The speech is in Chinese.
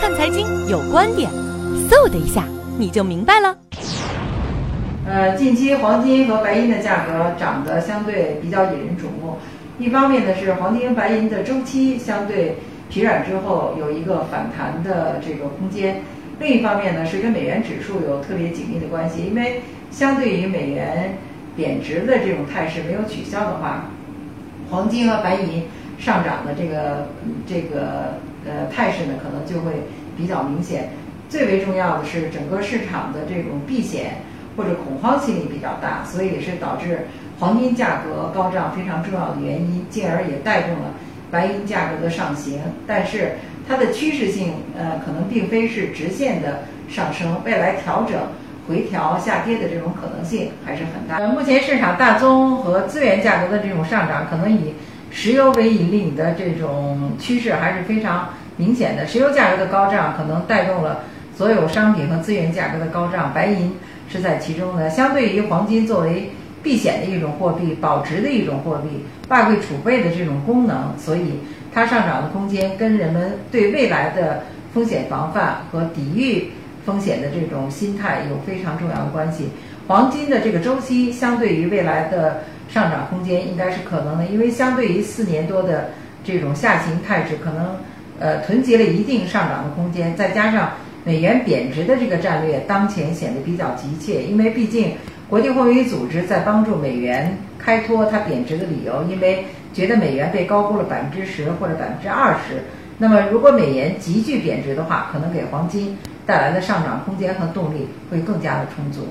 看财经有观点，嗖的一下你就明白了。呃，近期黄金和白银的价格涨得相对比较引人瞩目。一方面呢是黄金、白银的周期相对疲软之后有一个反弹的这个空间；另一方面呢是跟美元指数有特别紧密的关系，因为相对于美元贬值的这种态势没有取消的话，黄金和白银上涨的这个这个呃态势呢可能就会比较明显。最为重要的是整个市场的这种避险。或者恐慌心理比较大，所以也是导致黄金价格高涨非常重要的原因，进而也带动了白银价格的上行。但是它的趋势性，呃，可能并非是直线的上升，未来调整、回调、下跌的这种可能性还是很大。呃，目前市场大宗和资源价格的这种上涨，可能以石油为引领的这种趋势还是非常明显的。石油价格的高涨，可能带动了所有商品和资源价格的高涨，白银。是在其中的。相对于黄金作为避险的一种货币、保值的一种货币、外汇储备的这种功能，所以它上涨的空间跟人们对未来的风险防范和抵御风险的这种心态有非常重要的关系。黄金的这个周期相对于未来的上涨空间应该是可能的，因为相对于四年多的这种下行态势，可能呃囤积了一定上涨的空间，再加上。美元贬值的这个战略当前显得比较急切，因为毕竟国际货币组织在帮助美元开脱它贬值的理由，因为觉得美元被高估了百分之十或者百分之二十。那么如果美元急剧贬值的话，可能给黄金带来的上涨空间和动力会更加的充足。